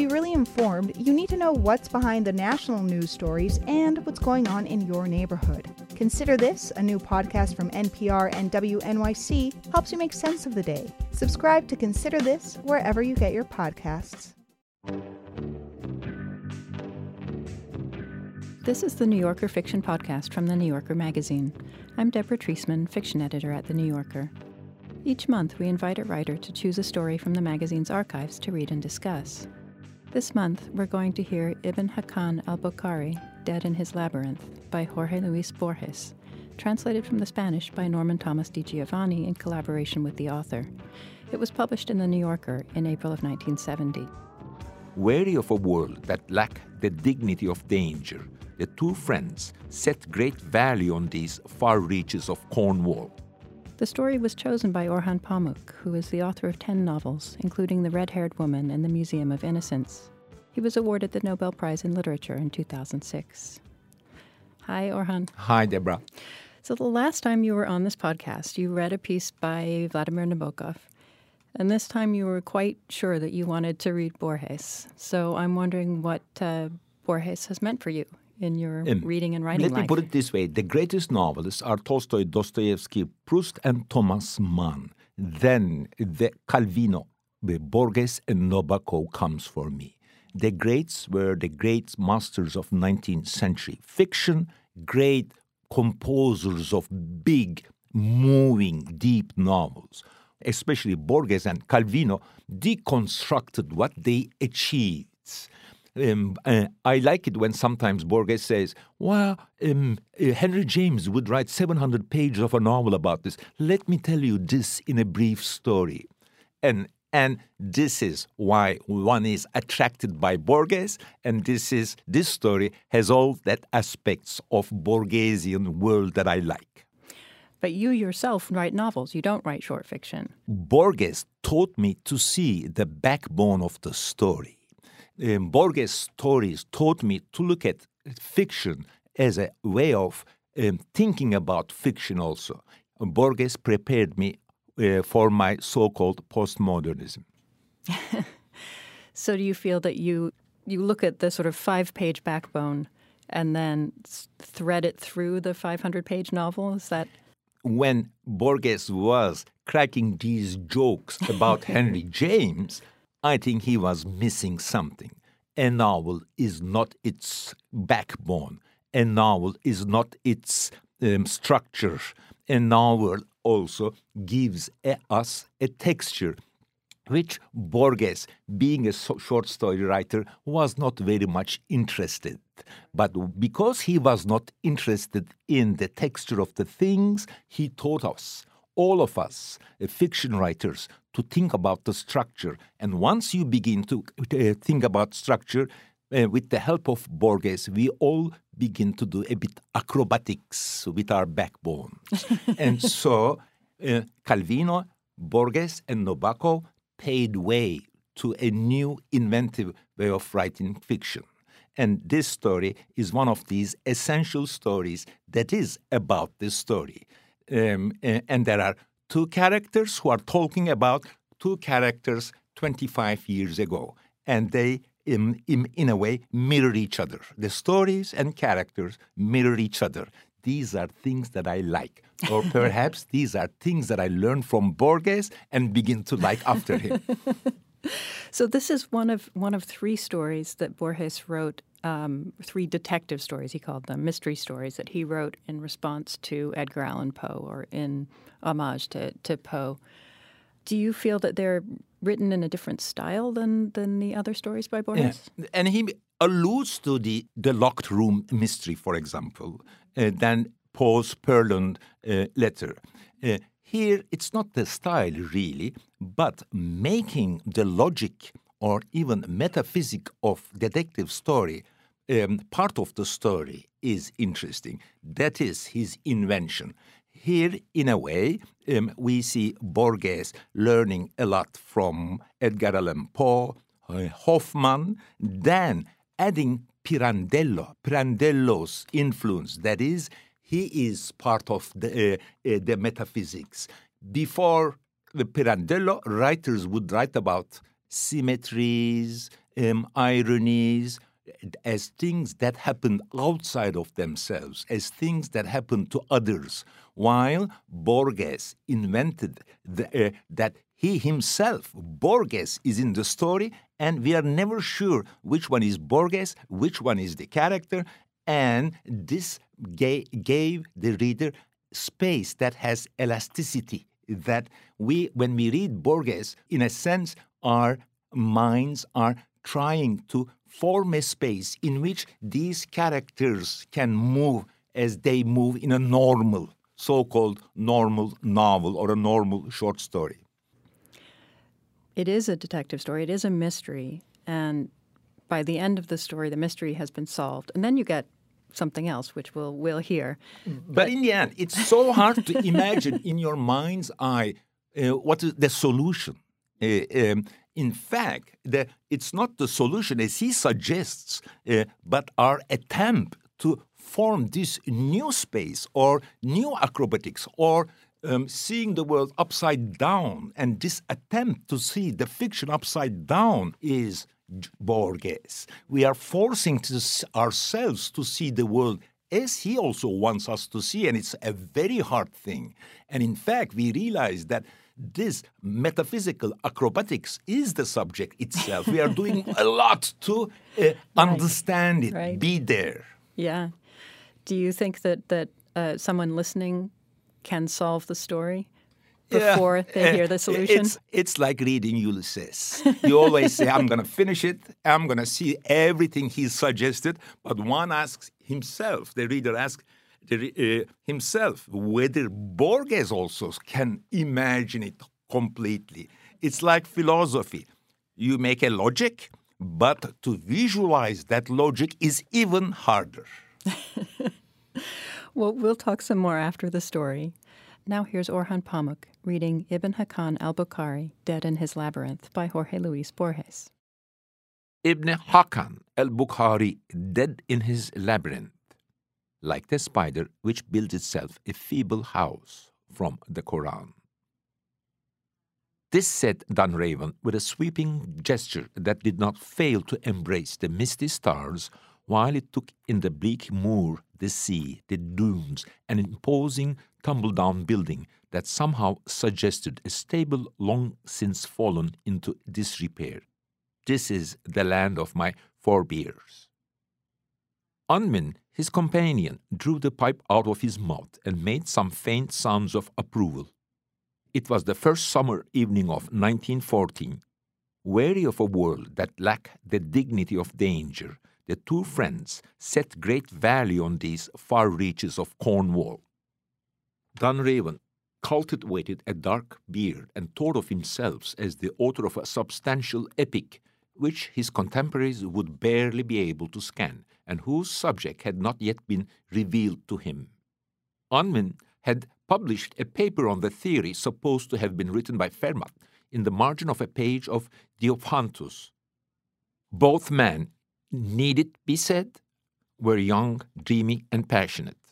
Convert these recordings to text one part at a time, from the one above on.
be really informed, you need to know what's behind the national news stories and what's going on in your neighborhood. Consider This, a new podcast from NPR and WNYC, helps you make sense of the day. Subscribe to Consider This wherever you get your podcasts. This is the New Yorker Fiction Podcast from The New Yorker magazine. I'm Deborah Treisman, fiction editor at The New Yorker. Each month, we invite a writer to choose a story from the magazine's archives to read and discuss. This month, we're going to hear Ibn Hakkan al Bokhari, Dead in His Labyrinth, by Jorge Luis Borges, translated from the Spanish by Norman Thomas Di Giovanni in collaboration with the author. It was published in The New Yorker in April of 1970. Wary of a world that lacked the dignity of danger, the two friends set great value on these far reaches of Cornwall. The story was chosen by Orhan Pamuk, who is the author of 10 novels, including The Red Haired Woman and The Museum of Innocence. He was awarded the Nobel Prize in Literature in 2006. Hi, Orhan. Hi, Deborah. So, the last time you were on this podcast, you read a piece by Vladimir Nabokov. And this time you were quite sure that you wanted to read Borges. So, I'm wondering what uh, Borges has meant for you in your um, reading and writing let life? me put it this way the greatest novelists are Tolstoy, Dostoevsky, Proust, and Thomas Mann. Then the Calvino, the Borges, and Nabokov comes for me. The greats were the great masters of 19th century fiction, great composers of big, moving, deep novels. Especially Borges and Calvino deconstructed what they achieved um, uh, I like it when sometimes Borges says, well, um, uh, Henry James would write 700 pages of a novel about this. Let me tell you this in a brief story. And, and this is why one is attracted by Borges, and this, is, this story has all that aspects of Borgesian world that I like. But you yourself write novels. You don't write short fiction. Borges taught me to see the backbone of the story um, Borges' stories taught me to look at fiction as a way of um, thinking about fiction also. Borges prepared me uh, for my so called postmodernism. so, do you feel that you, you look at the sort of five page backbone and then thread it through the 500 page novel? Is that. When Borges was cracking these jokes about Henry James, I think he was missing something. A novel is not its backbone. A novel is not its um, structure. A novel also gives a, us a texture, which Borges, being a so short story writer, was not very much interested. But because he was not interested in the texture of the things, he taught us all of us, uh, fiction writers, to think about the structure. And once you begin to uh, think about structure, uh, with the help of Borges, we all begin to do a bit acrobatics with our backbone. and so uh, Calvino, Borges, and Nabokov paved way to a new inventive way of writing fiction. And this story is one of these essential stories that is about this story um, and there are two characters who are talking about two characters 25 years ago, and they, in, in, in a way, mirror each other. The stories and characters mirror each other. These are things that I like. Or perhaps these are things that I learned from Borges and begin to like after him. so this is one of one of three stories that Borges wrote um, three detective stories, he called them, mystery stories that he wrote in response to Edgar Allan Poe or in homage to, to Poe. Do you feel that they're written in a different style than, than the other stories by Borges? Yeah. And he alludes to the, the locked room mystery, for example, uh, than Poe's Purloined uh, letter. Uh, here, it's not the style really, but making the logic or even metaphysic of detective story, um, part of the story is interesting. That is his invention. Here, in a way, um, we see Borges learning a lot from Edgar Allan Poe, uh, Hoffman, then adding Pirandello, Pirandello's influence. That is, he is part of the, uh, uh, the metaphysics. Before the Pirandello, writers would write about symmetries um, ironies, as things that happen outside of themselves, as things that happen to others, while Borges invented the, uh, that he himself, Borges, is in the story, and we are never sure which one is Borges, which one is the character, and this ga- gave the reader space that has elasticity. That we, when we read Borges, in a sense, our minds are trying to form a space in which these characters can move as they move in a normal, so called normal novel or a normal short story. It is a detective story, it is a mystery. And by the end of the story, the mystery has been solved. And then you get something else, which we'll, we'll hear. But, but in the end, it's so hard to imagine in your mind's eye uh, what is the solution. Uh, um, in fact, the, it's not the solution as he suggests, uh, but our attempt to form this new space or new acrobatics or um, seeing the world upside down. And this attempt to see the fiction upside down is Borges. We are forcing to ourselves to see the world as he also wants us to see, and it's a very hard thing. And in fact, we realize that this metaphysical acrobatics is the subject itself. we are doing a lot to uh, right. understand it, right. be there. Yeah. Do you think that that uh, someone listening can solve the story? before yeah. they hear the solution? It's, it's like reading Ulysses. You always say, I'm going to finish it, I'm going to see everything he suggested, but one asks himself, the reader asks, uh, himself whether Borges also can imagine it completely. It's like philosophy. You make a logic, but to visualize that logic is even harder. well, we'll talk some more after the story. Now here's Orhan Pamuk reading Ibn Hakkan al Bokhari, Dead in His Labyrinth by Jorge Luis Borges. Ibn Hakkan al Bokhari, Dead in His Labyrinth like the spider which builds itself a feeble house from the Koran. This said Dunraven with a sweeping gesture that did not fail to embrace the misty stars while it took in the bleak moor, the sea, the dunes, an imposing tumble-down building that somehow suggested a stable long since fallen into disrepair. This is the land of my forebears. Unwin his companion drew the pipe out of his mouth and made some faint sounds of approval. It was the first summer evening of 1914. Wary of a world that lacked the dignity of danger, the two friends set great value on these far reaches of Cornwall. Dunraven cultivated a dark beard and thought of himself as the author of a substantial epic which his contemporaries would barely be able to scan and whose subject had not yet been revealed to him. Unwin had published a paper on the theory supposed to have been written by Fermat in the margin of a page of Diophantus. Both men, need it be said, were young, dreamy, and passionate.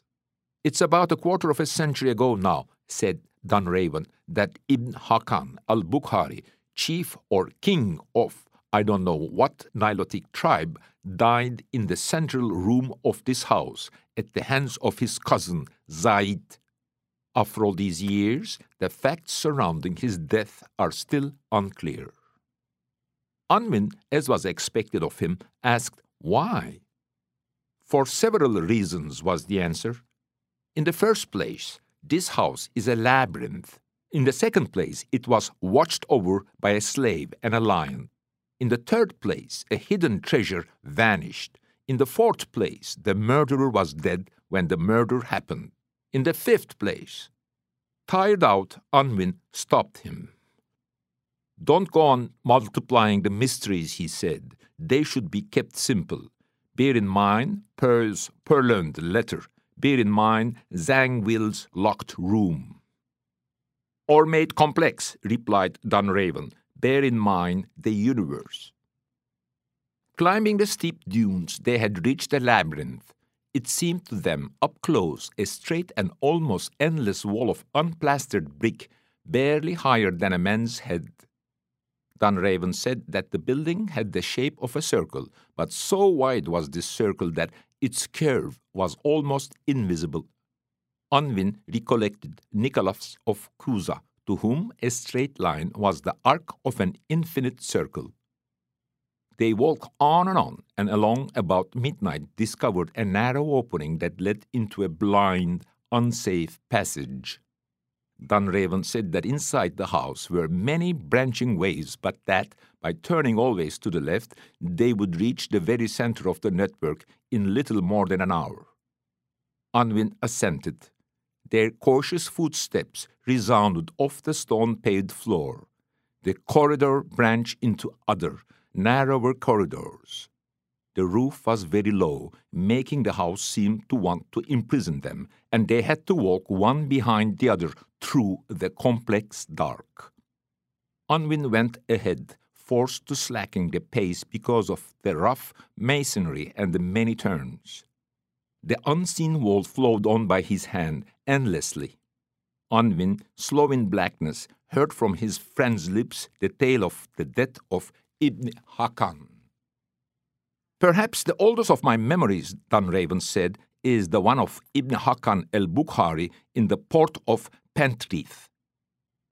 It's about a quarter of a century ago now, said Dunraven, that Ibn Hakkan al Bokhari, chief or king of I don't know what Nilotic tribe, died in the central room of this house at the hands of his cousin Zaid. After all these years, the facts surrounding his death are still unclear. Unwin, as was expected of him, asked why. For several reasons, was the answer. In the first place, this house is a labyrinth. In the second place, it was watched over by a slave and a lion. In the third place, a hidden treasure vanished. In the fourth place, the murderer was dead when the murder happened. In the fifth place, tired out, Unwin stopped him. Don't go on multiplying the mysteries, he said. They should be kept simple. Bear in mind Poe's purloined letter. Bear in mind Zangwill's locked room. Or made complex, replied Dunraven bear in mind the universe. Climbing the steep dunes, they had reached the labyrinth. It seemed to them, up close, a straight and almost endless wall of unplastered brick, barely higher than a man's head. Dunraven said that the building had the shape of a circle, but so wide was this circle that its curve was almost invisible. Unwin recollected Nicholas of Cusa, to whom a straight line was the arc of an infinite circle. They walked on and on, and along about midnight discovered a narrow opening that led into a blind, unsafe passage. Dunraven said that inside the house were many branching ways, but that, by turning always to the left, they would reach the very center of the network in little more than an hour. Unwin assented. Their cautious footsteps resounded off the stone paved floor. The corridor branched into other, narrower corridors. The roof was very low, making the house seem to want to imprison them, and they had to walk one behind the other through the complex dark. Unwin went ahead, forced to slacken the pace because of the rough masonry and the many turns. The unseen wall flowed on by his hand endlessly. Unwin, slow in blackness, heard from his friend's lips the tale of the death of Ibn Hakkan. Perhaps the oldest of my memories, Dunraven said, is the one of Ibn Hakkan el Bokhari in the port of Pentreath.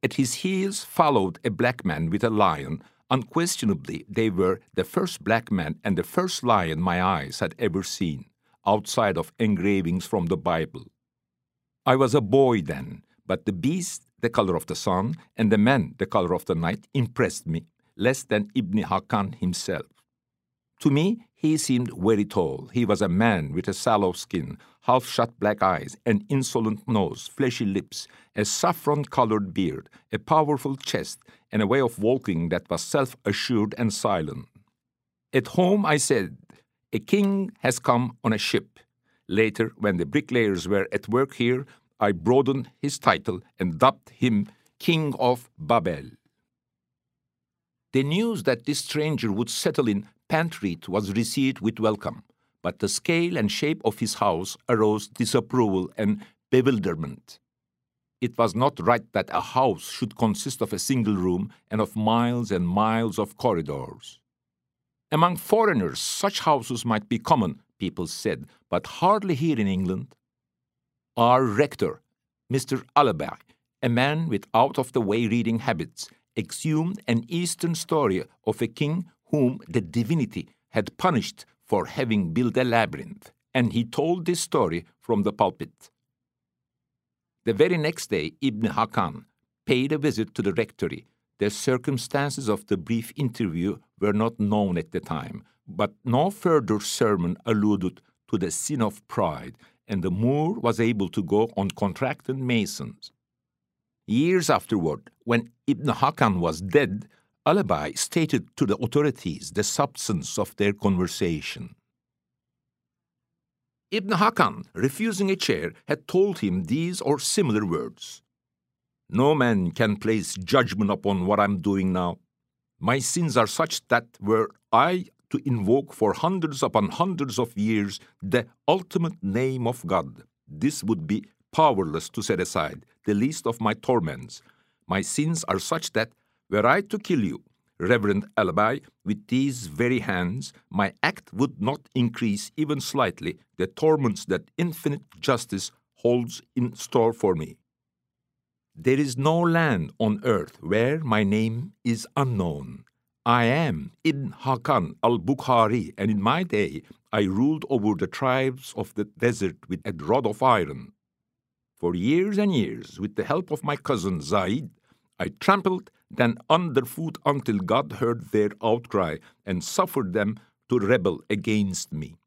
At his heels followed a black man with a lion. Unquestionably, they were the first black man and the first lion my eyes had ever seen, outside of engravings from the Bible. I was a boy then, but the beast, the color of the sun, and the man, the color of the night, impressed me less than Ibn Hakkan himself. To me, he seemed very tall. He was a man with a sallow skin, half shut black eyes, an insolent nose, fleshy lips, a saffron colored beard, a powerful chest, and a way of walking that was self assured and silent. At home, I said, A king has come on a ship. Later, when the bricklayers were at work here, I broadened his title and dubbed him King of Babel. The news that this stranger would settle in Pentreath was received with welcome, but the scale and shape of his house aroused disapproval and bewilderment. It was not right that a house should consist of a single room and of miles and miles of corridors. Among foreigners, such houses might be common, people said, but hardly here in England. Our rector, Mr. Allaby, a man with out of the way reading habits, exhumed an Eastern story of a king whom the divinity had punished for having built a labyrinth, and he told this story from the pulpit. The very next day, Ibn Hakkan paid a visit to the rectory. The circumstances of the brief interview were not known at the time, but no further sermon alluded to the sin of pride, and the Moor was able to go on contracting masons. Years afterward, when Ibn Hakkan was dead, Allaby stated to the authorities the substance of their conversation. Ibn Hakkan, refusing a chair, had told him these or similar words No man can place judgment upon what I'm doing now. My sins are such that were I to invoke for hundreds upon hundreds of years the ultimate name of God, this would be powerless to set aside the least of my torments. My sins are such that were I to kill you, Reverend Allaby, with these very hands, my act would not increase even slightly the torments that infinite justice holds in store for me. There is no land on earth where my name is unknown. I am Ibn Hakkan al Bokhari, and in my day I ruled over the tribes of the desert with a rod of iron. For years and years, with the help of my cousin Zaid, I trampled them underfoot until God heard their outcry and suffered them to rebel against me.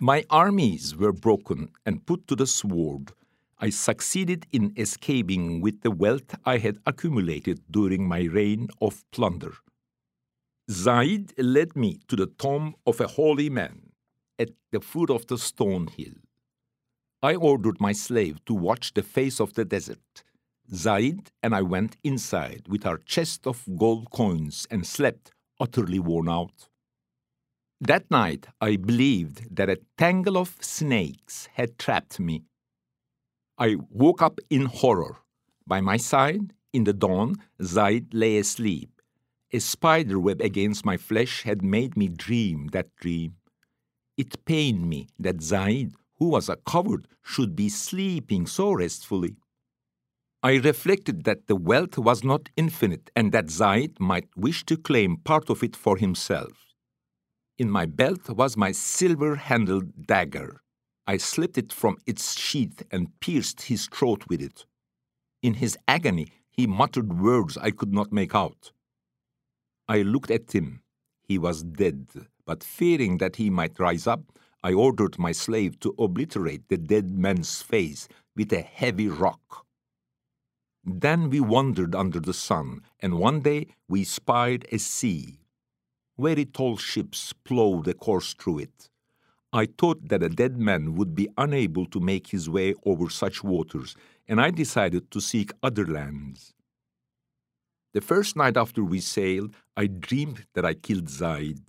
My armies were broken and put to the sword. I succeeded in escaping with the wealth I had accumulated during my reign of plunder. Zaid led me to the tomb of a holy man at the foot of the stone hill. I ordered my slave to watch the face of the desert Zaid and I went inside with our chest of gold coins and slept, utterly worn out. That night, I believed that a tangle of snakes had trapped me. I woke up in horror. By my side, in the dawn, Zaid lay asleep. A spider web against my flesh had made me dream that dream. It pained me that Zaid, who was a coward, should be sleeping so restfully. I reflected that the wealth was not infinite and that Zaid might wish to claim part of it for himself. In my belt was my silver handled dagger. I slipped it from its sheath and pierced his throat with it. In his agony, he muttered words I could not make out. I looked at him. He was dead, but fearing that he might rise up, I ordered my slave to obliterate the dead man's face with a heavy rock. Then we wandered under the sun, and one day we spied a sea. Very tall ships plowed a course through it. I thought that a dead man would be unable to make his way over such waters, and I decided to seek other lands. The first night after we sailed, I dreamed that I killed Zaid.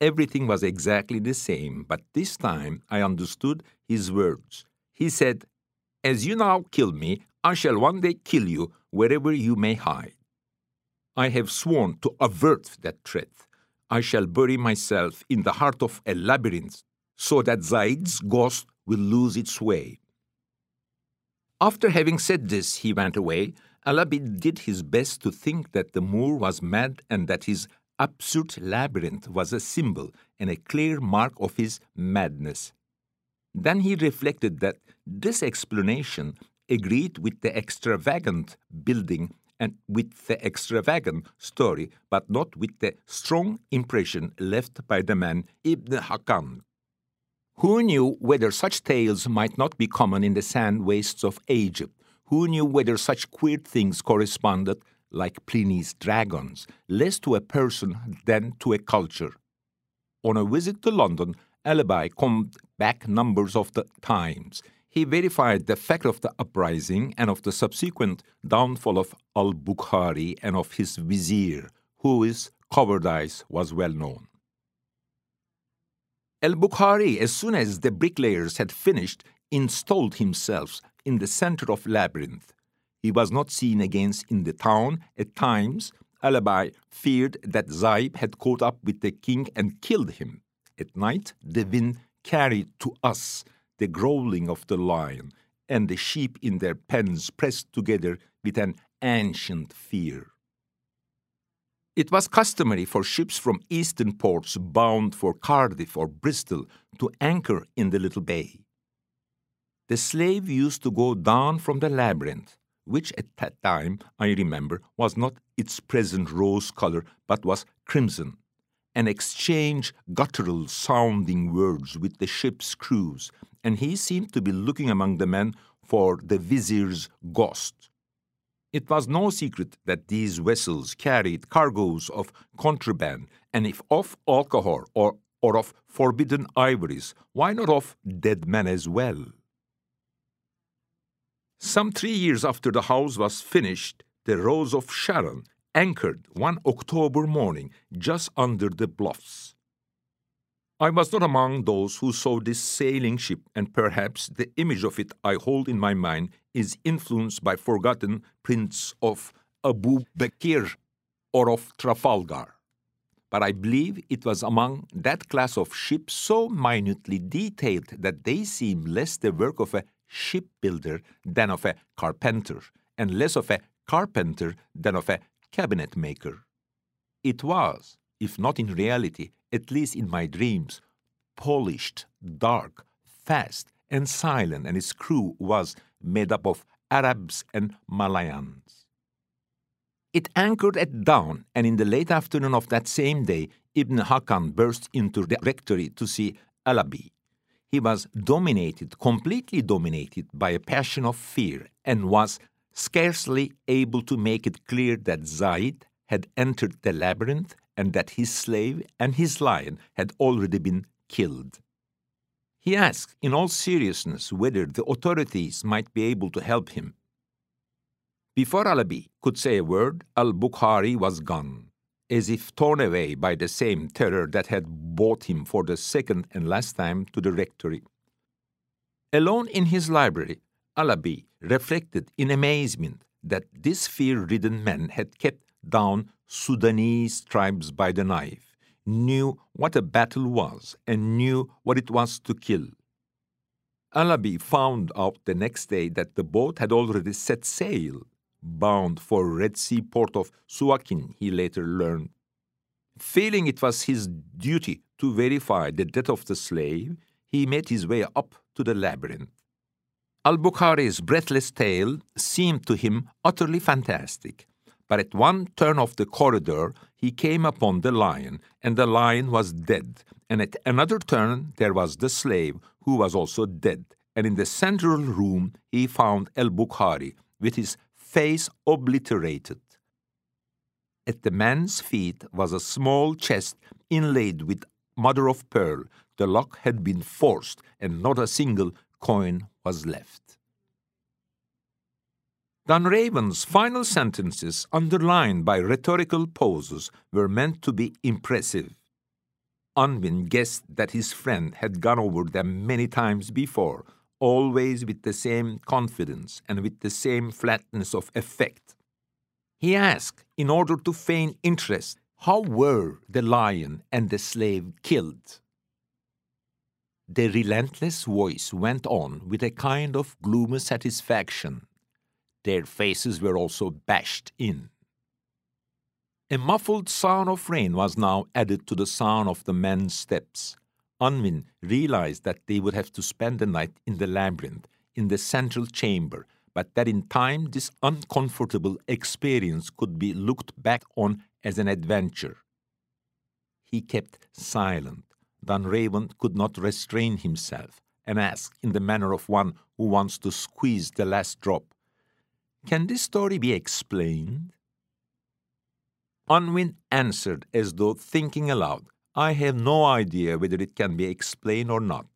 Everything was exactly the same, but this time I understood his words. He said, As you now kill me, I shall one day kill you wherever you may hide. I have sworn to avert that threat. I shall bury myself in the heart of a labyrinth so that Zaid's ghost will lose its way. After having said this, he went away. Allaby did his best to think that the Moor was mad and that his absurd labyrinth was a symbol and a clear mark of his madness. Then he reflected that this explanation agreed with the extravagant building and with the extravagant story, but not with the strong impression left by the man Ibn Hakkan. Who knew whether such tales might not be common in the sand wastes of Egypt? Who knew whether such queer things corresponded, like Pliny's dragons, less to a person than to a culture? On a visit to London, Allaby combed back numbers of the Times. He verified the fact of the uprising and of the subsequent downfall of al Bokhari and of his vizier, whose cowardice was well known. Al Bokhari, as soon as the bricklayers had finished, installed himself in the center of labyrinth. He was not seen again in the town. At times, Allaby feared that Zaid had caught up with the king and killed him. At night, the wind carried to us the growling of the lion and the sheep in their pens pressed together with an ancient fear. It was customary for ships from eastern ports bound for Cardiff or Bristol to anchor in the little bay. The slave used to go down from the labyrinth, which at that time, I remember, was not its present rose color but was crimson, and exchange guttural sounding words with the ship's crews, and he seemed to be looking among the men for the vizier's ghost. It was no secret that these vessels carried cargoes of contraband, and if of alcohol or, or of forbidden ivories, why not of dead men as well? Some three years after the house was finished, the Rose of Sharon anchored one October morning just under the bluffs. I was not among those who saw this sailing ship, and perhaps the image of it I hold in my mind is influenced by forgotten prints of Abu Bakr or of Trafalgar. But I believe it was among that class of ships so minutely detailed that they seem less the work of a shipbuilder than of a carpenter, and less of a carpenter than of a cabinet maker. It was, if not in reality, at least in my dreams, polished, dark, fast, and silent, and its crew was made up of Arabs and Malayans. It anchored at dawn, and in the late afternoon of that same day, Ibn Hakkan burst into the rectory to see Allaby. He was dominated, completely dominated, by a passion of fear, and was scarcely able to make it clear that Zaid had entered the labyrinth and that his slave and his lion had already been killed. He asked in all seriousness whether the authorities might be able to help him. Before Allaby could say a word, Al Bokhari was gone, as if torn away by the same terror that had brought him for the second and last time to the rectory. Alone in his library, Allaby reflected in amazement that this fear ridden man had kept down Sudanese tribes by the knife, knew what a battle was, and knew what it was to kill. Allaby found out the next day that the boat had already set sail, bound for Red Sea port of Suakin, he later learned. Feeling it was his duty to verify the death of the slave, he made his way up to the labyrinth. Al Bokhari's breathless tale seemed to him utterly fantastic, but at one turn of the corridor he came upon the lion, and the lion was dead, and at another turn there was the slave, who was also dead, and in the central room he found El Bokhari with his face obliterated. At the man's feet was a small chest inlaid with mother of pearl. The lock had been forced, and not a single coin was left. Dunraven's final sentences, underlined by rhetorical pauses, were meant to be impressive. Unwin guessed that his friend had gone over them many times before, always with the same confidence and with the same flatness of effect. He asked, in order to feign interest, how were the lion and the slave killed? The relentless voice went on with a kind of gloomy satisfaction. Their faces were also bashed in. A muffled sound of rain was now added to the sound of the men's steps. Unwin realized that they would have to spend the night in the labyrinth, in the central chamber, but that in time this uncomfortable experience could be looked back on as an adventure. He kept silent. Dunraven could not restrain himself and asked, in the manner of one who wants to squeeze the last drop, can this story be explained? Unwin answered as though thinking aloud. I have no idea whether it can be explained or not.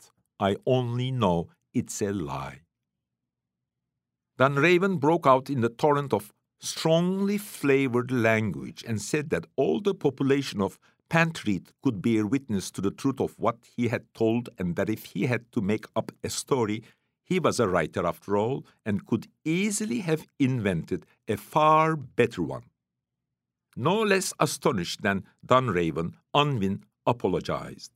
I only know it's a lie. Dunraven broke out in the torrent of strongly flavored language and said that all the population of Pentreath could bear witness to the truth of what he had told, and that if he had to make up a story, he was a writer after all, and could easily have invented a far better one. No less astonished than Dunraven, Unwin apologized.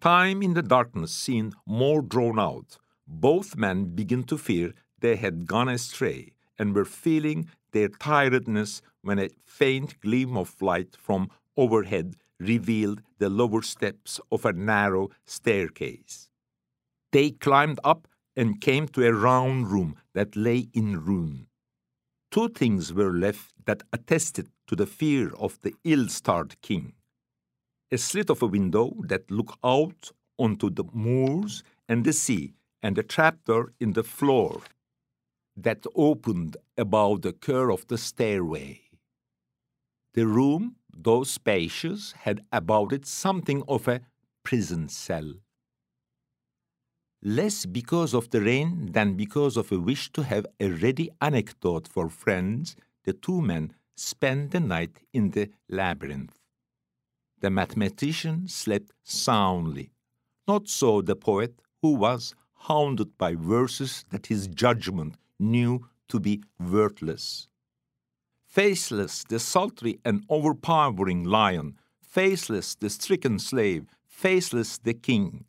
Time in the darkness seemed more drawn out. Both men began to fear they had gone astray and were feeling their tiredness when a faint gleam of light from overhead revealed the lower steps of a narrow staircase. They climbed up and came to a round room that lay in ruin. Two things were left that attested to the fear of the ill starred king a slit of a window that looked out onto the moors and the sea, and a trapdoor in the floor that opened above the curve of the stairway. The room, though spacious, had about it something of a prison cell less because of the rain than because of a wish to have a ready anecdote for friends, the two men spent the night in the labyrinth. The mathematician slept soundly. Not so the poet, who was hounded by verses that his judgment knew to be worthless. Faceless the sultry and overpowering lion, faceless the stricken slave, faceless the king,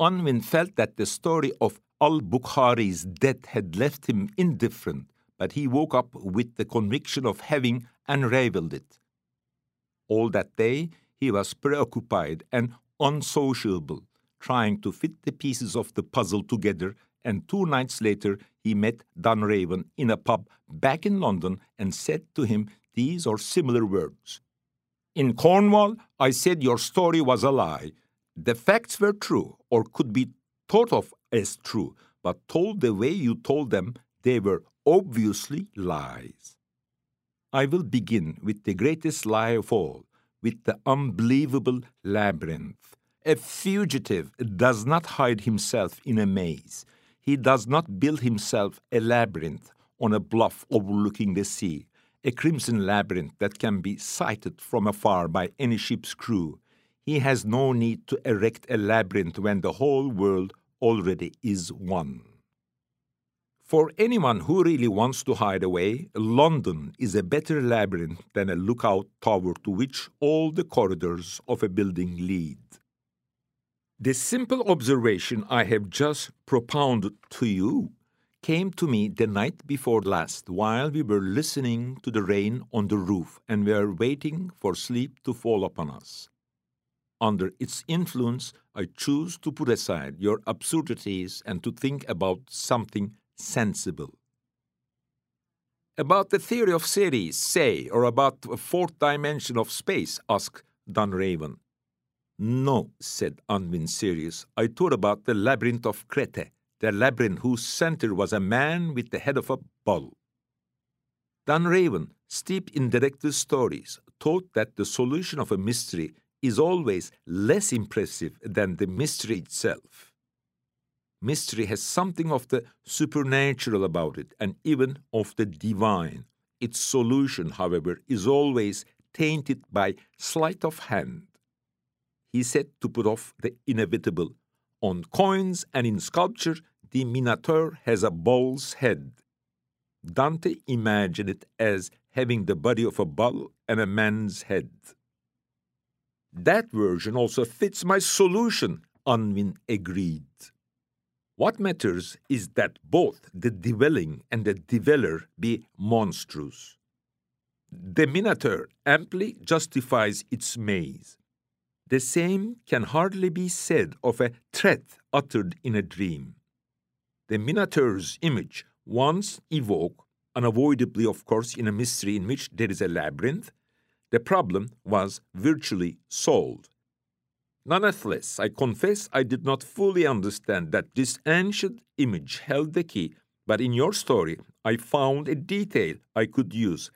Unwin felt that the story of al Bokhari's death had left him indifferent, but he woke up with the conviction of having unraveled it. All that day he was preoccupied and unsociable, trying to fit the pieces of the puzzle together, and two nights later he met Dunraven in a pub back in London and said to him these or similar words. In Cornwall, I said your story was a lie the facts were true, or could be thought of as true, but told the way you told them, they were obviously lies. I will begin with the greatest lie of all, with the unbelievable labyrinth. A fugitive does not hide himself in a maze. He does not build himself a labyrinth on a bluff overlooking the sea, a crimson labyrinth that can be sighted from afar by any ship's crew. He has no need to erect a labyrinth when the whole world already is one. For anyone who really wants to hide away, London is a better labyrinth than a lookout tower to which all the corridors of a building lead. The simple observation I have just propounded to you came to me the night before last while we were listening to the rain on the roof and were waiting for sleep to fall upon us. Under its influence, I choose to put aside your absurdities and to think about something sensible. About the theory of series, say, or about a fourth dimension of space, asked Dunraven. No, said Unwin Sirius. I thought about the labyrinth of Crete, the labyrinth whose center was a man with the head of a bull. Dunraven, steeped in detective stories, thought that the solution of a mystery is always less impressive than the mystery itself. Mystery has something of the supernatural about it and even of the divine. Its solution, however, is always tainted by sleight of hand he said to put off the inevitable. On coins and in sculpture, the Minotaur has a bull's head. Dante imagined it as having the body of a bull and a man's head. That version also fits my solution, Unwin agreed. What matters is that both the dwelling and the dweller be monstrous. The Minotaur amply justifies its maze. The same can hardly be said of a threat uttered in a dream. The Minotaur's image, once evoked, unavoidably, of course, in a mystery in which there is a labyrinth, the problem was virtually solved. Nonetheless, I confess I did not fully understand that this ancient image held the key, but in your story I found a detail I could use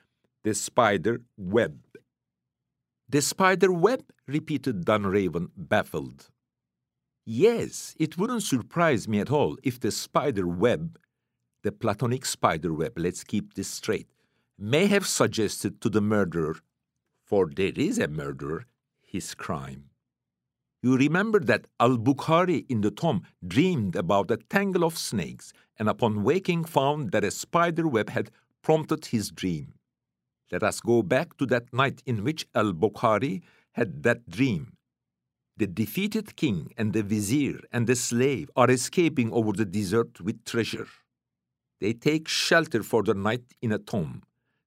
the spider web. The spider web? repeated Dunraven, baffled. Yes, it wouldn't surprise me at all if the spider web, the platonic spider web, let's keep this straight, may have suggested to the murderer, for there is a murderer, his crime. You remember that Al Bokhari in the tomb dreamed about a tangle of snakes and upon waking found that a spider web had prompted his dream. Let us go back to that night in which Al Bokhari had that dream. The defeated king and the vizier and the slave are escaping over the desert with treasure. They take shelter for the night in a tomb.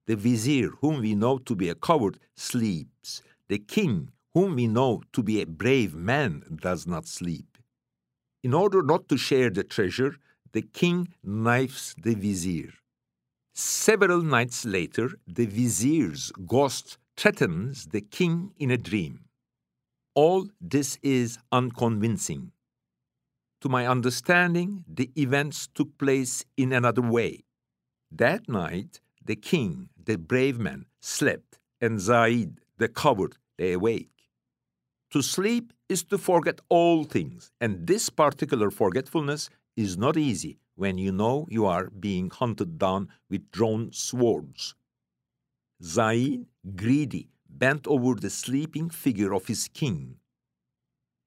The vizier, whom we know to be a coward, sleeps. The king, whom we know to be a brave man, does not sleep. In order not to share the treasure, the king knifes the vizier. Several nights later, the vizier's ghost threatens the king in a dream. All this is unconvincing. To my understanding, the events took place in another way. That night, the king, the brave man, slept, and Zaid, the coward, lay awake. To sleep is to forget all things, and this particular forgetfulness is not easy when you know you are being hunted down with drawn swords. Zaid, greedy, bent over the sleeping figure of his king.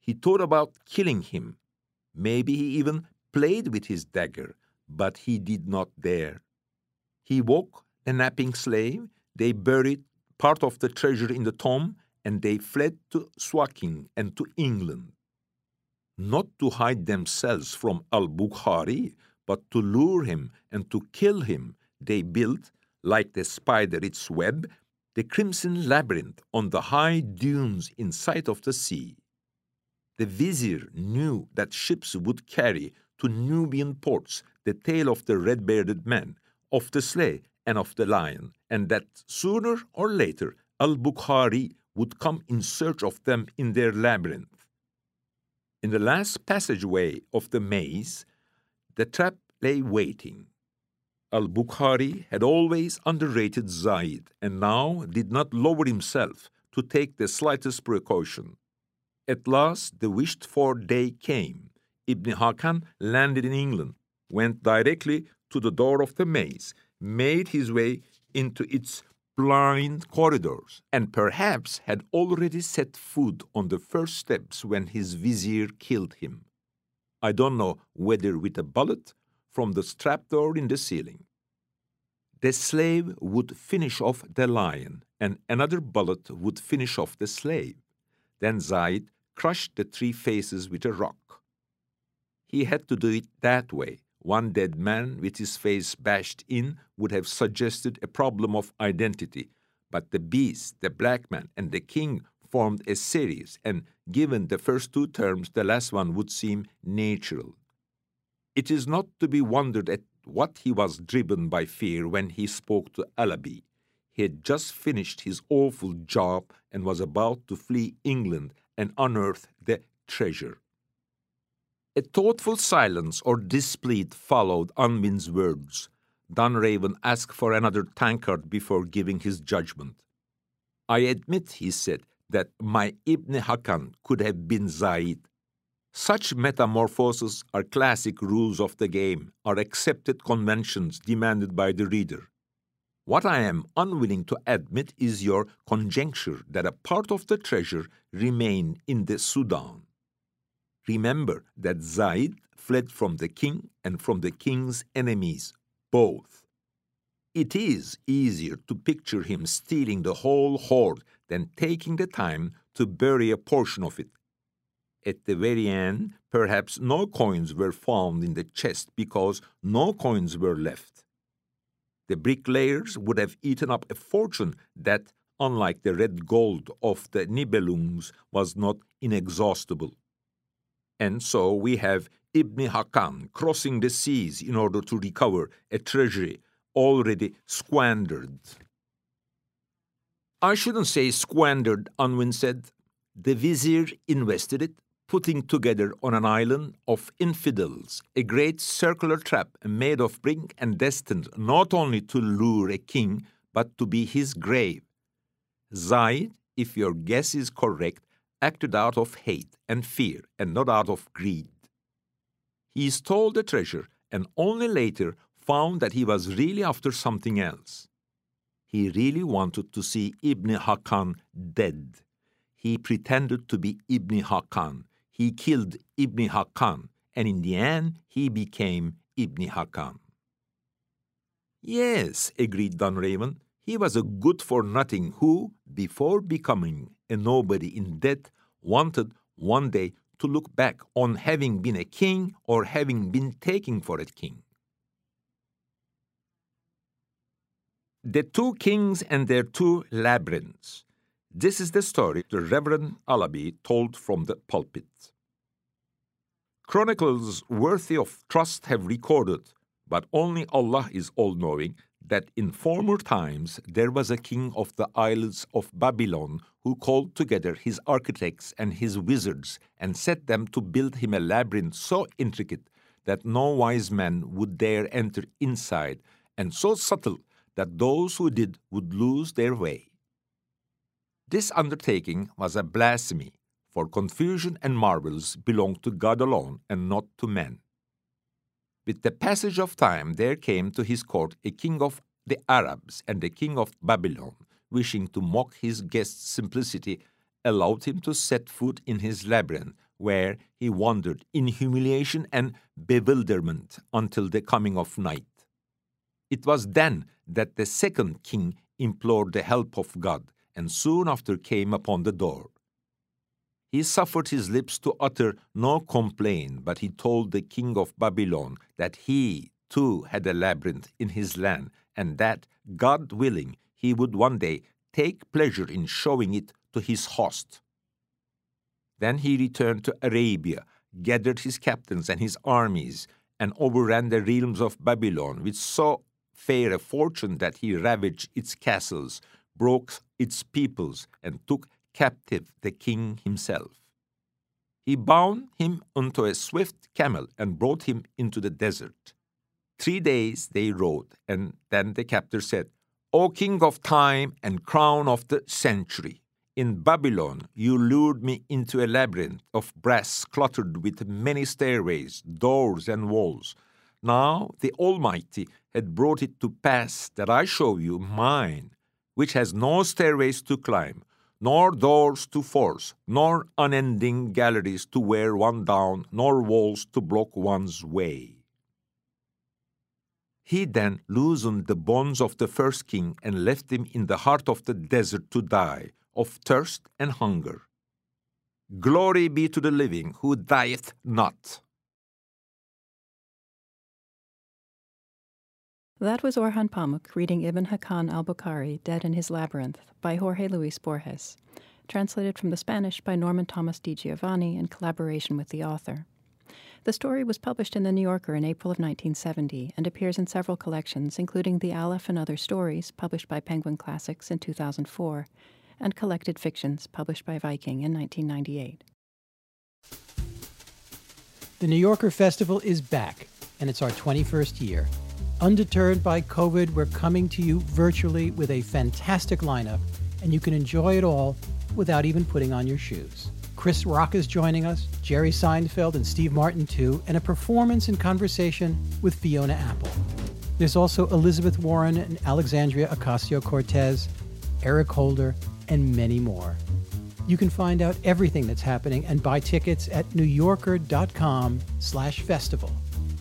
He thought about killing him. Maybe he even played with his dagger, but he did not dare. He woke the napping slave, they buried part of the treasure in the tomb, and they fled to Suakin and to England. Not to hide themselves from Al Bokhari, but to lure him and to kill him, they built, like the spider its web, the crimson labyrinth on the high dunes in sight of the sea. The vizier knew that ships would carry to Nubian ports the tale of the red bearded man, of the sleigh, and of the lion, and that sooner or later Al Bokhari would come in search of them in their labyrinth. In the last passageway of the maze, the trap lay waiting. Al Bokhari had always underrated Zaid and now did not lower himself to take the slightest precaution. At last, the wished for day came. Ibn Hakkan landed in England, went directly to the door of the maze, made his way into its blind corridors, and perhaps had already set foot on the first steps when his vizier killed him. I don't know whether with a bullet from the trapdoor in the ceiling. The slave would finish off the lion, and another bullet would finish off the slave. Then Zaid crushed the three faces with a rock. He had to do it that way. One dead man with his face bashed in would have suggested a problem of identity, but the beast, the black man, and the king formed a series, and given the first two terms, the last one would seem natural. It is not to be wondered at what he was driven by fear when he spoke to Allaby. He had just finished his awful job and was about to flee England and unearth the treasure. A thoughtful silence or displeased followed Unwin's words. Dunraven asked for another tankard before giving his judgment. I admit, he said, that my Ibn Hakkan could have been Zaid. Such metamorphoses are classic rules of the game, are accepted conventions demanded by the reader. What I am unwilling to admit is your conjecture that a part of the treasure remained in the Sudan. Remember that Zaid fled from the king and from the king's enemies, both. It is easier to picture him stealing the whole hoard than taking the time to bury a portion of it. At the very end, perhaps no coins were found in the chest because no coins were left. The bricklayers would have eaten up a fortune that, unlike the red gold of the Nibelungs, was not inexhaustible. And so we have Ibn Hakkan crossing the seas in order to recover a treasury already squandered. I shouldn't say squandered, Unwin said. The vizier invested it, putting together on an island of infidels a great circular trap made of brick and destined not only to lure a king, but to be his grave. Zaid, if your guess is correct, acted out of hate and fear and not out of greed. He stole the treasure and only later found that he was really after something else. He really wanted to see Ibn Hakkan dead. He pretended to be Ibn Hakkan. He killed Ibn Hakkan, and in the end, he became Ibn Hakkan. Yes, agreed Dunraven. He was a good for nothing who, before becoming a nobody in debt, wanted one day to look back on having been a king or having been taken for a king. The Two Kings and Their Two Labyrinths. This is the story the Reverend Allaby told from the pulpit. Chronicles worthy of trust have recorded, but only Allah is all knowing, that in former times there was a king of the isles of Babylon who called together his architects and his wizards and set them to build him a labyrinth so intricate that no wise man would dare enter inside, and so subtle that those who did would lose their way. This undertaking was a blasphemy, for confusion and marvels belong to God alone and not to men. With the passage of time, there came to his court a king of the Arabs, and a king of Babylon, wishing to mock his guest's simplicity, allowed him to set foot in his labyrinth, where he wandered in humiliation and bewilderment until the coming of night. It was then that the second king implored the help of God, and soon after came upon the door. He suffered his lips to utter no complaint, but he told the king of Babylon that he, too, had a labyrinth in his land, and that, God willing, he would one day take pleasure in showing it to his host. Then he returned to Arabia, gathered his captains and his armies, and overran the realms of Babylon with so fair a fortune that he ravaged its castles, broke its peoples, and took captive the king himself. He bound him onto a swift camel and brought him into the desert. Three days they rode, and then the captor said, O king of time and crown of the century, in Babylon you lured me into a labyrinth of brass cluttered with many stairways, doors, and walls. Now the Almighty had brought it to pass that I show you mine, which has no stairways to climb, nor doors to force, nor unending galleries to wear one down, nor walls to block one's way. He then loosened the bonds of the first king and left him in the heart of the desert to die of thirst and hunger. Glory be to the living who dieth not. That was Orhan Pamuk reading Ibn Hakkan al Bokhari, Dead in His Labyrinth, by Jorge Luis Borges, translated from the Spanish by Norman Thomas Di Giovanni in collaboration with the author. The story was published in The New Yorker in April of 1970 and appears in several collections, including The Aleph and Other Stories, published by Penguin Classics in 2004, and Collected Fictions, published by Viking in 1998. The New Yorker Festival is back, and it's our 21st year. Undeterred by COVID, we're coming to you virtually with a fantastic lineup, and you can enjoy it all without even putting on your shoes. Chris Rock is joining us, Jerry Seinfeld and Steve Martin too, and a performance and conversation with Fiona Apple. There's also Elizabeth Warren and Alexandria Ocasio Cortez, Eric Holder, and many more. You can find out everything that's happening and buy tickets at newyorker.com slash festival.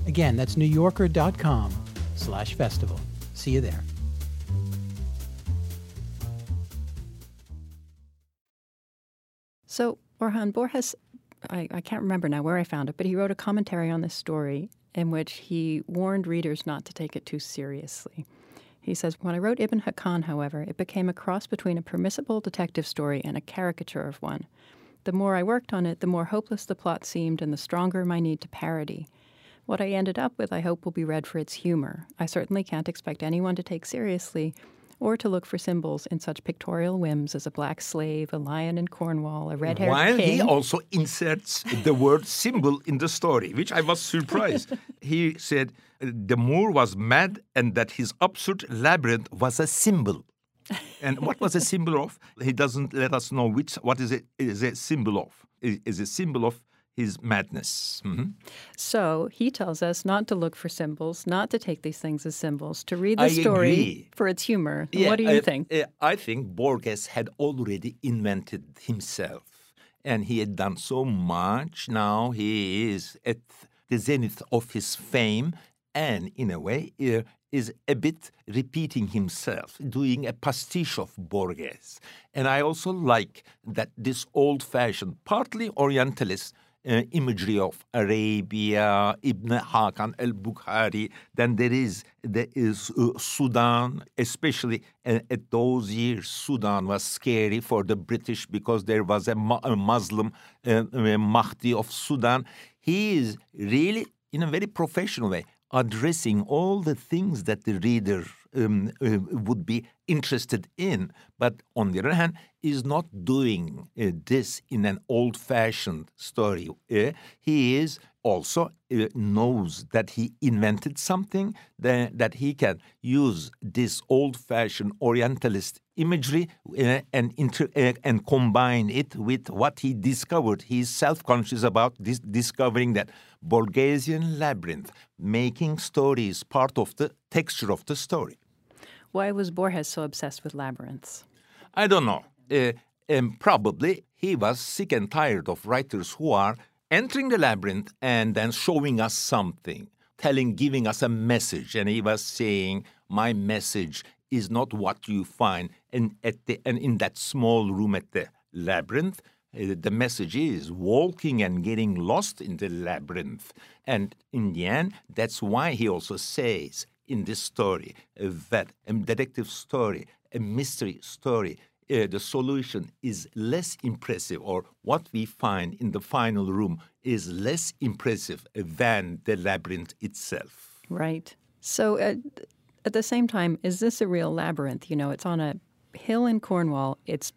Again, that's newyorker.com slash festival. See you there. So, Orhan Borges, I, I can't remember now where I found it, but he wrote a commentary on this story in which he warned readers not to take it too seriously. He says, When I wrote Ibn Hakkan, however, it became a cross between a permissible detective story and a caricature of one. The more I worked on it, the more hopeless the plot seemed and the stronger my need to parody. What I ended up with, I hope, will be read for its humor. I certainly can't expect anyone to take seriously or to look for symbols in such pictorial whims as a black slave, a lion in Cornwall, a red haired While king. he also inserts the word symbol in the story, which I was surprised. he said the Moor was mad and that his absurd labyrinth was a symbol. And what was a symbol of? He doesn't let us know which. What is it? Is a symbol of? Is is a symbol of his madness. Mhm. So he tells us not to look for symbols, not to take these things as symbols, to read the I story agree. for its humor. Yeah, what do you I- think? I think Borges had already invented himself, and he had done so much. Now he is at the zenith of his fame, and in a way, is a bit repeating himself, doing a pastiche of Borges. And I also like that this old-fashioned, partly Orientalist uh, imagery of Arabia, Ibn Hakkan al-Bokhari. Then there is there is uh, Sudan, especially uh, at those years. Sudan was scary for the British because there was a, a Muslim uh, uh, Mahdi of Sudan. He is really, in a very professional way, addressing all the things that the reader um, would be interested in, but on the other hand, is not doing uh, this in an old-fashioned story. Uh, he is also uh, knows that he invented something that, that he can use this old-fashioned Orientalist imagery uh, and uh, and combine it with what he discovered. He's self-conscious about this, discovering that Borgesian labyrinth, making stories part of the texture of the story. Why was Borges so obsessed with labyrinths? I don't know. Uh, um, probably he was sick and tired of writers who are entering the labyrinth and then showing us something, telling, giving us a message. And he was saying, My message is not what you find and at the and in that small room at the labyrinth. Uh, the message is walking and getting lost in the labyrinth. And in the end, that's why he also says in this story uh, that a detective story, a mystery story, uh, the solution is less impressive, or what we find in the final room is less impressive than the labyrinth itself. Right. So uh, at the same time, is this a real labyrinth? You know, it's on a hill in Cornwall. Its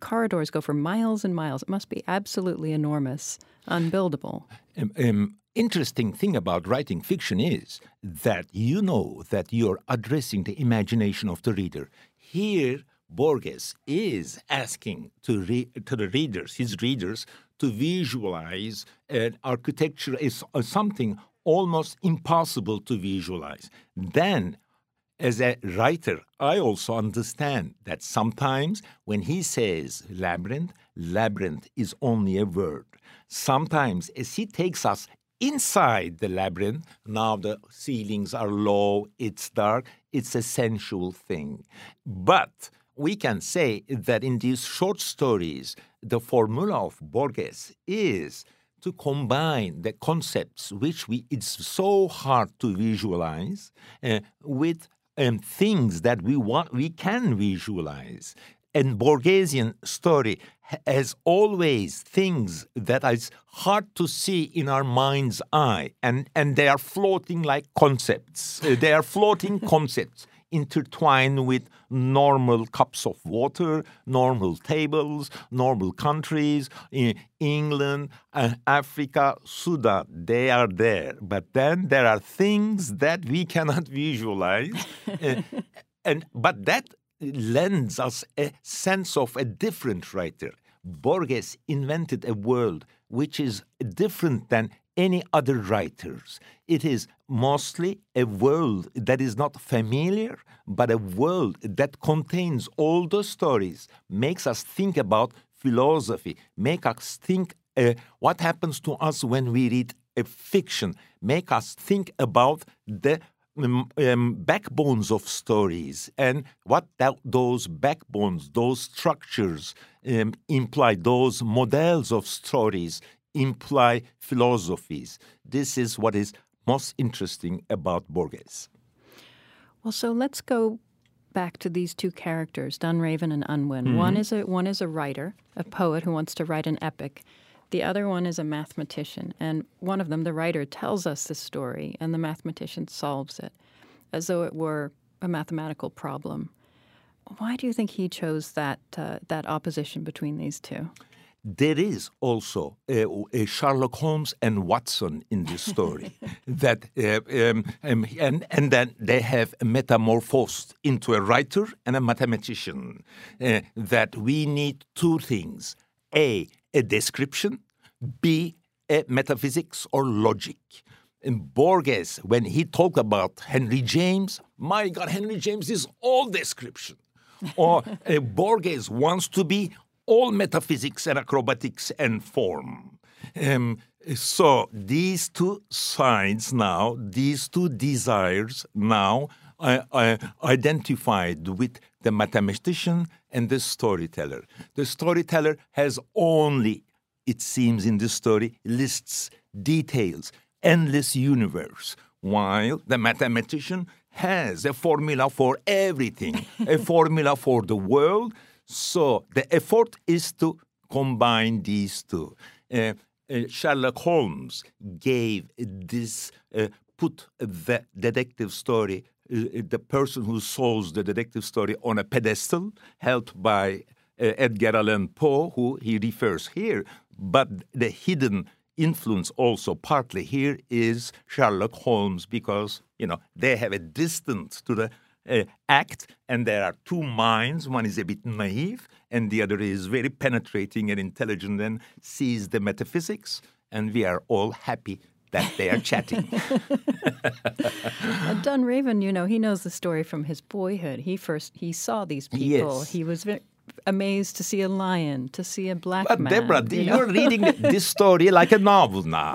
corridors go for miles and miles. It must be absolutely enormous, unbuildable. Um, um, interesting thing about writing fiction is that you know that you're addressing the imagination of the reader. Here, Borges is asking to, re- to the readers, his readers, to visualize an architecture is uh, something almost impossible to visualize. Then, as a writer, I also understand that sometimes when he says labyrinth, labyrinth is only a word. Sometimes, as he takes us inside the labyrinth, now the ceilings are low, it's dark, it's a sensual thing. But we can say that in these short stories, the formula of Borges is to combine the concepts which we it's so hard to visualize uh, with um, things that we want we can visualize and Borgesian story has always things that is hard to see in our mind's eye, and, and they are floating like concepts. Uh, they are floating concepts intertwined with normal cups of water, normal tables, normal countries, in England, uh, Africa, Sudan. They are there. But then there are things that we cannot visualize. uh, and but that lends us a sense of a different writer. Borges invented a world which is different than any other writers. It is mostly a world that is not familiar, but a world that contains all the stories, makes us think about philosophy, make us think uh, what happens to us when we read a fiction, make us think about the um, backbones of stories and what that, those backbones, those structures um, imply, those models of stories imply philosophies. This is what is most interesting about Borges. Well, so let's go back to these two characters, Dunraven and Unwin. Mm-hmm. One is a one is a writer, a poet who wants to write an epic, the other one is a mathematician, and one of them, the writer, tells us the story, and the mathematician solves it as though it were a mathematical problem. Why do you think he chose that uh, that opposition between these two? There is also a, a Sherlock Holmes and Watson in this story that uh, um, um, and and then they have metamorphosed into a writer and a mathematician. Uh, that we need two things: a a description, B, a metaphysics or logic. And Borges, when he talked about Henry James, my God, Henry James is all description. or uh, Borges wants to be all metaphysics and acrobatics and form. Um, so these two sides now, these two desires now identified with the mathematician and the storyteller. The storyteller has only, it seems in the story, lists, details, endless universe, while the mathematician has a formula for everything, a formula for the world. So the effort is to combine these two. Uh, uh, Sherlock Holmes gave this, uh, put the detective story the person who solves the detective story on a pedestal held by uh, Edgar Allan Poe, who he refers here. But the hidden influence also partly here is Sherlock Holmes because, you know, they have a distance to the uh, act and there are two minds. One is a bit naive and the other is very penetrating and intelligent and sees the metaphysics. And we are all happy that they are chatting. Dunraven, you know, he knows the story from his boyhood. He first he saw these people. Yes. He was very amazed to see a lion, to see a black but man. Deborah, you are reading this story like a novel now.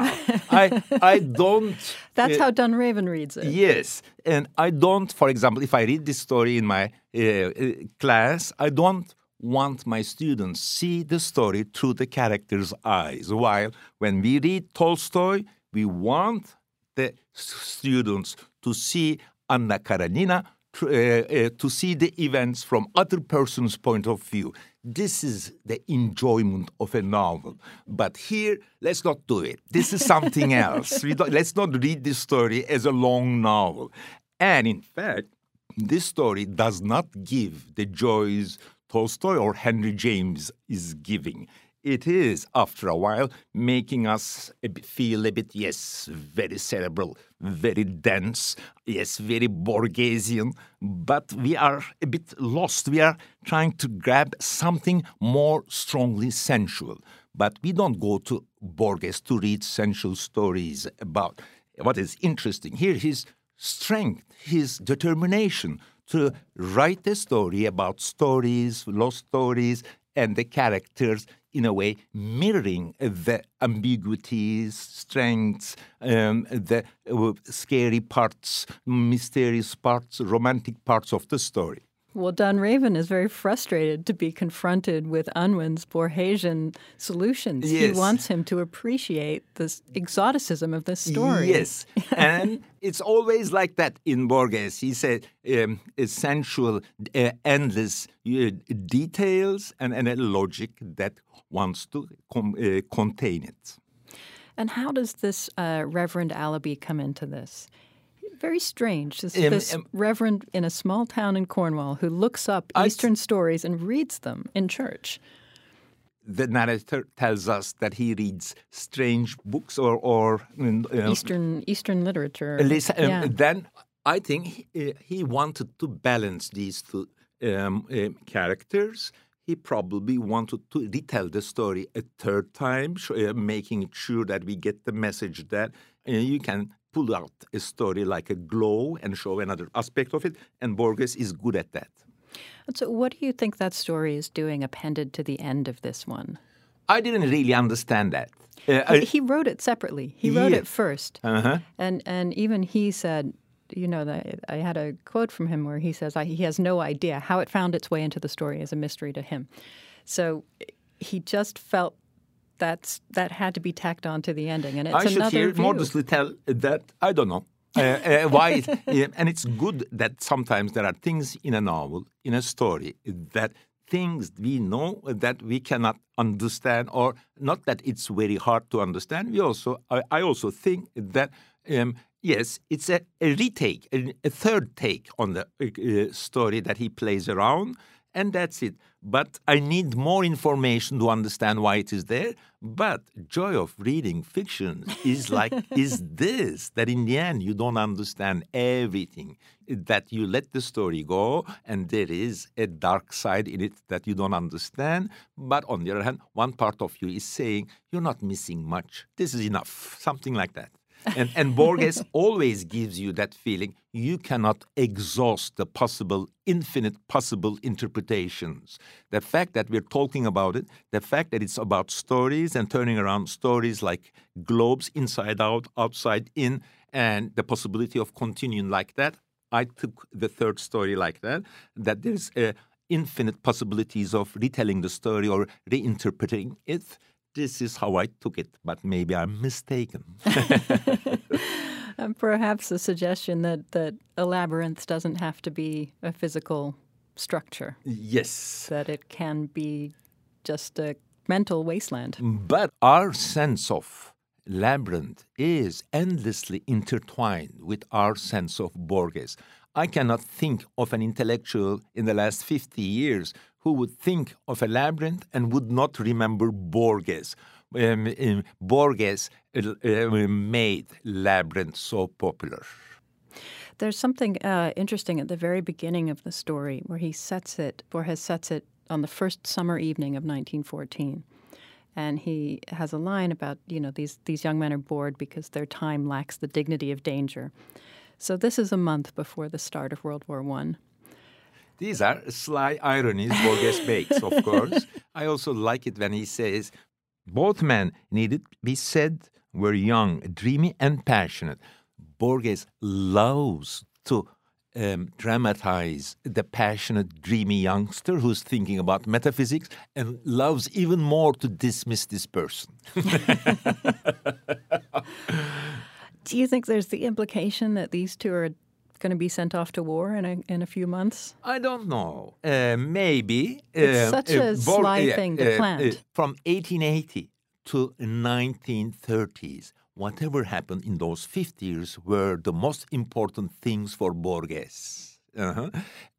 I I don't. That's uh, how Dunraven reads it. Yes, and I don't. For example, if I read this story in my uh, uh class, I don't want my students see the story through the character's eyes. While when we read Tolstoy, we want the students to see Anna Karenina, uh, uh, to see the events from other person's point of view. This is the enjoyment of a novel. But here, let's not do it. This is something else. let's not read this story as a long novel. And in fact, this story does not give the joys Tolstoy or Henry James is giving it is, after a while, making us feel a bit, yes, very cerebral, very dense, yes, very Borgesian, but we are a bit lost. We are trying to grab something more strongly sensual. But we don't go to Borges to read sensual stories about what is interesting. Here, his strength, his determination to write a story about stories, lost stories, and the characters in a way, mirroring the ambiguities, strengths, um, the uh, scary parts, mysterious parts, romantic parts of the story. Well, Dunraven is very frustrated to be confronted with Unwin's Borgesian solutions. Yes. He wants him to appreciate the exoticism of this story. Yes, and it's always like that in Borges. He said um, sensual, uh, endless uh, details and, and a logic that wants to com- uh, contain it. And how does this uh, Reverend Allaby come into this? Very strange. This, Um, this um, reverend in a small town in Cornwall who looks up I- Eastern stories and reads them in church. The narrator tells us that he reads strange books or, or um, uh, Eastern Eastern literature. Um, yeah. then I think he, he wanted to balance these two um, uh, characters. He probably wanted to retell the story a third time, uh, making sure that we get the message that uh, you can pull out a story like a glow and show another aspect of it. And Borges is good at that. So, what do you think that story is doing appended to the end of this one? I didn't really understand that. Uh, I- he wrote it separately. He wrote Yeah. it first, uh-huh. and and even he said, you know, that I had a quote from him where he says I, he has no idea how it found its way into the story is a mystery to him. So he just felt that's that had to be tacked on to the ending, and it's I should here view. modestly tell that I don't know. Uh, uh, why? it- yeah, and it's good that sometimes there are things in a novel, in a story, that things we know that we cannot understand, or not that it's very hard to understand. We also, I, I also think that um, yes, it's a, a retake, a, a third take on the uh, story that he plays around, and that's it. But I need more information to understand why it is there. But joy of reading fiction is like is this that in the end you don't understand everything. That you let the story go, and there is a dark side in it that you don't understand. But on the other hand, one part of you is saying you're not missing much. This is enough, something like that. And, and Borges always gives you that feeling you cannot exhaust the possible, infinite possible interpretations. The fact that we're talking about it, the fact that it's about stories and turning around stories like globes inside out, outside in, and the possibility of continuing like that. I took the third story like that, that there's uh, infinite possibilities of retelling the story or reinterpreting it. This is how I took it, but maybe I'm mistaken. Uh, perhaps a suggestion that, that a labyrinth doesn't have to be a physical structure, yes. that it can be just a mental wasteland. But our sense of labyrinth is endlessly intertwined with our sense of Borges. I cannot think of an intellectual in the last 50 years who would think of a labyrinth and would not remember Borges. Um, um, Borges uh, uh, made labyrinth so popular. There's something uh, interesting at the very beginning of the story where he sets it, Borges sets it on the first summer evening of 1914. And he has a line about, you know, these, these young men are bored because their time lacks the dignity of danger. So this is a month before the start of World War One. These are sly ironies Borges makes, of course. I also like it when he says, both men, need it be said, were young, dreamy, and passionate. Borges loves to um, dramatize the passionate, dreamy youngster who's thinking about metaphysics and loves even more to dismiss this person. Do you think there's the implication that these two are going to be sent off to war in a, in a few months? I don't know. Uh, maybe. It's uh, such a Bor- sly yeah, thing to uh, plant. uh, from 1880 to 1930s, whatever happened in those 50 years were the most important things for Borges. Uh-huh.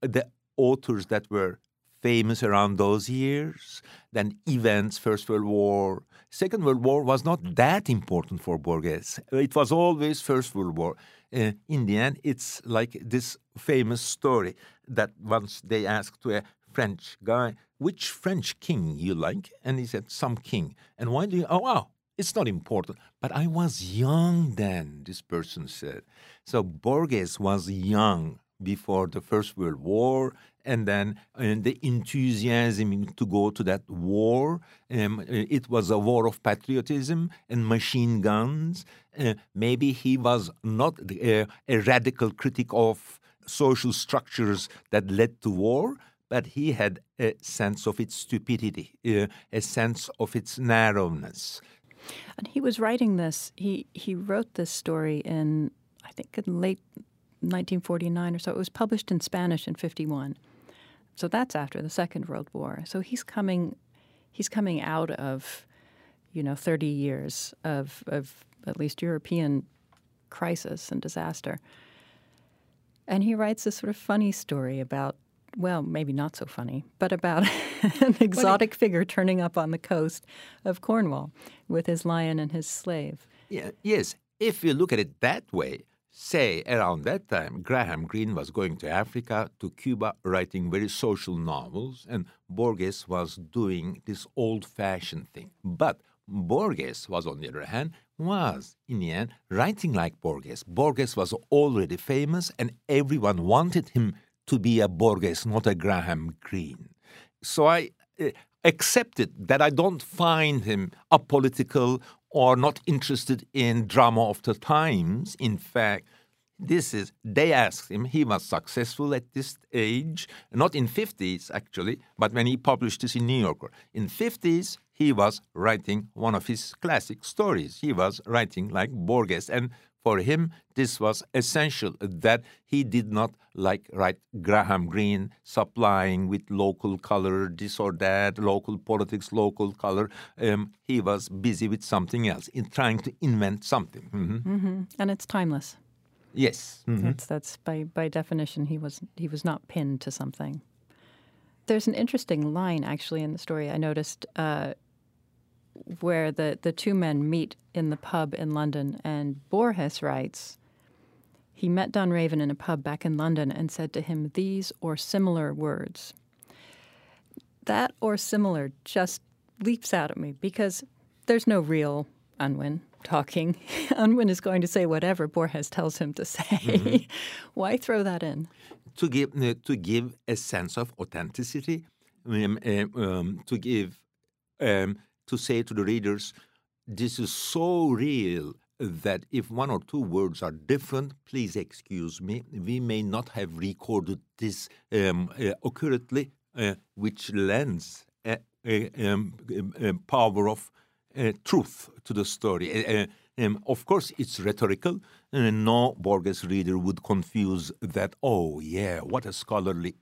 The authors that were famous around those years, then events, First World War, Second World War was not that important for Borges. It was always First World War. Uh, in the end, it's like this famous story that once they asked to a French guy, which French king you like? And he said, some king. And why do you, oh, wow, it's not important. But I was young then, this person said. So Borges was young before the First World War and then and the enthusiasm to go to that war. Um, it was a war of patriotism and machine guns. Uh, maybe he was not uh, a radical critic of social structures that led to war, but he had a sense of its stupidity, uh, a sense of its narrowness. And he was writing this. He he wrote this story in I think in late 1949 or so. It was published in Spanish in 51. So that's after the Second World War. So he's coming he's coming out of you know 30 years of of at least European crisis and disaster. And he writes this sort of funny story about well, maybe not so funny, but about an exotic figure turning up on the coast of Cornwall with his lion and his slave. Yeah, yes, if you look at it that way, say around that time, Graham Greene was going to Africa, to Cuba, writing very social novels, and Borges was doing this old fashioned thing. But Borges was, on the other hand, was, in the end, writing like Borges. Borges was already famous, and everyone wanted him to be a Borges, not a Graham Greene. So I uh, accepted that I don't find him apolitical or not interested in drama of the times. In fact, this is they asked him he was successful at this age not in 50s actually but when he published this in new yorker in 50s he was writing one of his classic stories he was writing like borges and for him, this was essential that he did not like write Graham Greene supplying with local color, this or that, local politics, local color. Um, he was busy with something else, in trying to invent something. Mm-hmm. Mm-hmm. And it's timeless. Yes, mm-hmm. that's that's by by definition he was he was not pinned to something. There's an interesting line actually in the story I noticed. Uh, where the, the two men meet in the pub in London, and Borges writes, he met Dunraven in a pub back in London and said to him these or similar words. That or similar just leaps out at me because there's no real Unwin talking. Unwin is going to say whatever Borges tells him to say. Mm-hmm. Why throw that in? To give uh, to give a sense of authenticity, um, uh, um, to give um, to say to the readers, this is so real that if one or two words are different, please excuse me, we may not have recorded this um, uh, accurately, uh, which lends a, a, a power of uh, truth to the story. Uh, uh, um, of course, it's rhetorical. Uh, no Borges reader would confuse that, oh, yeah, what a scholarly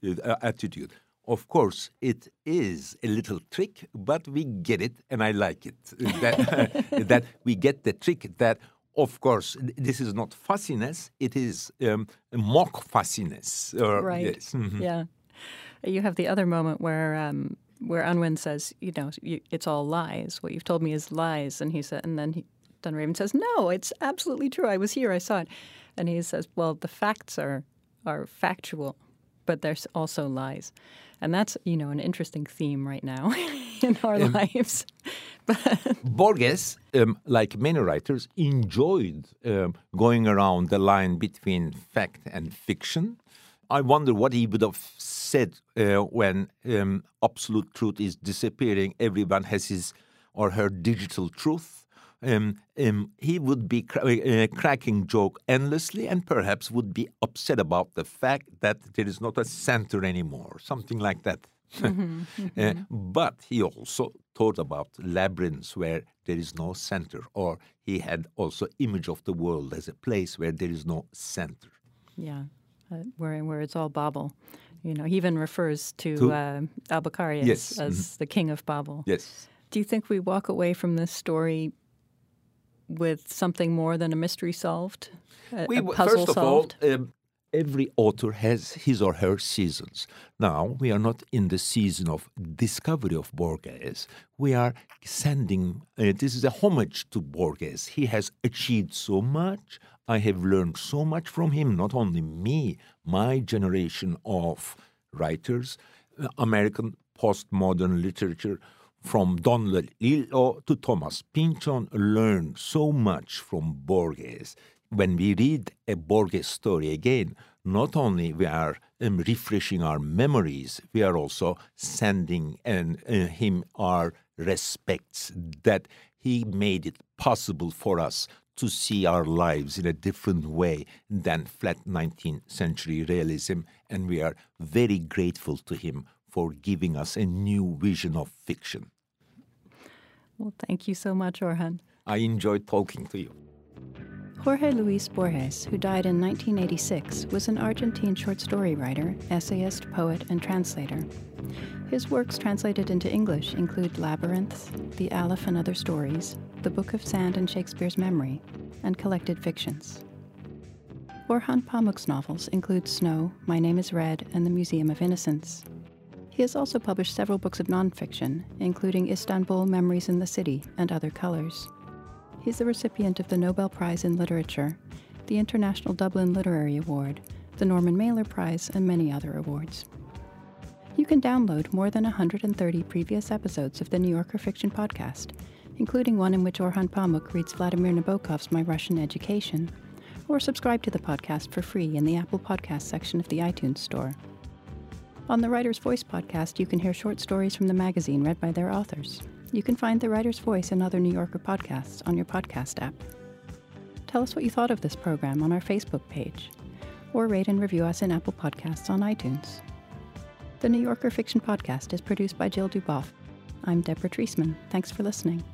attitude. Of course, it is a little trick, but we get it, and I like it. that, that we get the trick that, of course, this is not fussiness, it is um, mock fussiness. Uh, right. Yes. Mm-hmm. Yeah. You have the other moment where. Um, where Unwin says, you know, you, it's all lies. What you've told me is lies, and he said, and then he, Dunraven says, no, it's absolutely true. I was here, I saw it, and he says, well, the facts are are factual, but there's also lies. And that's, you know, an interesting theme right now in our um, lives. Borges, um, like many writers, enjoyed um, going around the line between fact and fiction. I wonder what he would have said uh, when um, absolute truth is disappearing. Everyone has his or her digital truth um, um, he would be cr- uh, cracking joke endlessly and perhaps would be upset about the fact that there is not a center anymore, something like that. Mm-hmm, mm-hmm. Uh, but he also thought about labyrinths where there is no center, or he had also image of the world as a place where there is no center. Yeah, uh, where where it's all Babel. You know, he even refers to, to uh, yes. as mm-hmm. the king of Babel. Yes. Do you think we walk away from this story with something more than a mystery solved, a, we, a puzzle first of solved? All, um, every author has his or her seasons. Now, we are not in the season of discovery of Borges. We are sending, uh, this is a homage to Borges. He has achieved so much. I have learned so much from him, not only me, my generation of writers, uh, American postmodern literature from Don DeLillo to Thomas Pynchon learned so much from Borges. When we read a Borges story again, not only we are um, refreshing our memories, we are also sending uh, him our respects that he made it possible for us to see our lives in a different way than flat 19th century realism, and we are very grateful to him for giving us a new vision of fiction. Well, thank you so much, Orhan. I enjoyed talking to you. Jorge Luis Borges, who died in 1986, was an Argentine short story writer, essayist, poet, and translator. His works translated into English include Labyrinths, The Aleph and Other Stories, The Book of Sand and Shakespeare's Memory, and collected fictions. Orhan Pamuk's novels include Snow, My Name is Red, and The Museum of Innocence. He has also published several books of nonfiction, including Istanbul Memories in the City and Other Colors. He's the recipient of the Nobel Prize in Literature, the International Dublin Literary Award, the Norman Mailer Prize, and many other awards. You can download more than 130 previous episodes of the New Yorker Fiction Podcast, including one in which Orhan Pamuk reads Vladimir Nabokov's My Russian Education, or subscribe to the podcast for free in the Apple Podcast section of the iTunes Store. On the Writer's Voice podcast, you can hear short stories from the magazine read by their authors. You can find The Writer's Voice and other New Yorker podcasts on your podcast app. Tell us what you thought of this program on our Facebook page, or rate and review us in Apple Podcasts on iTunes. The New Yorker Fiction Podcast is produced by Jill Duboff. I'm Deborah Treisman. Thanks for listening.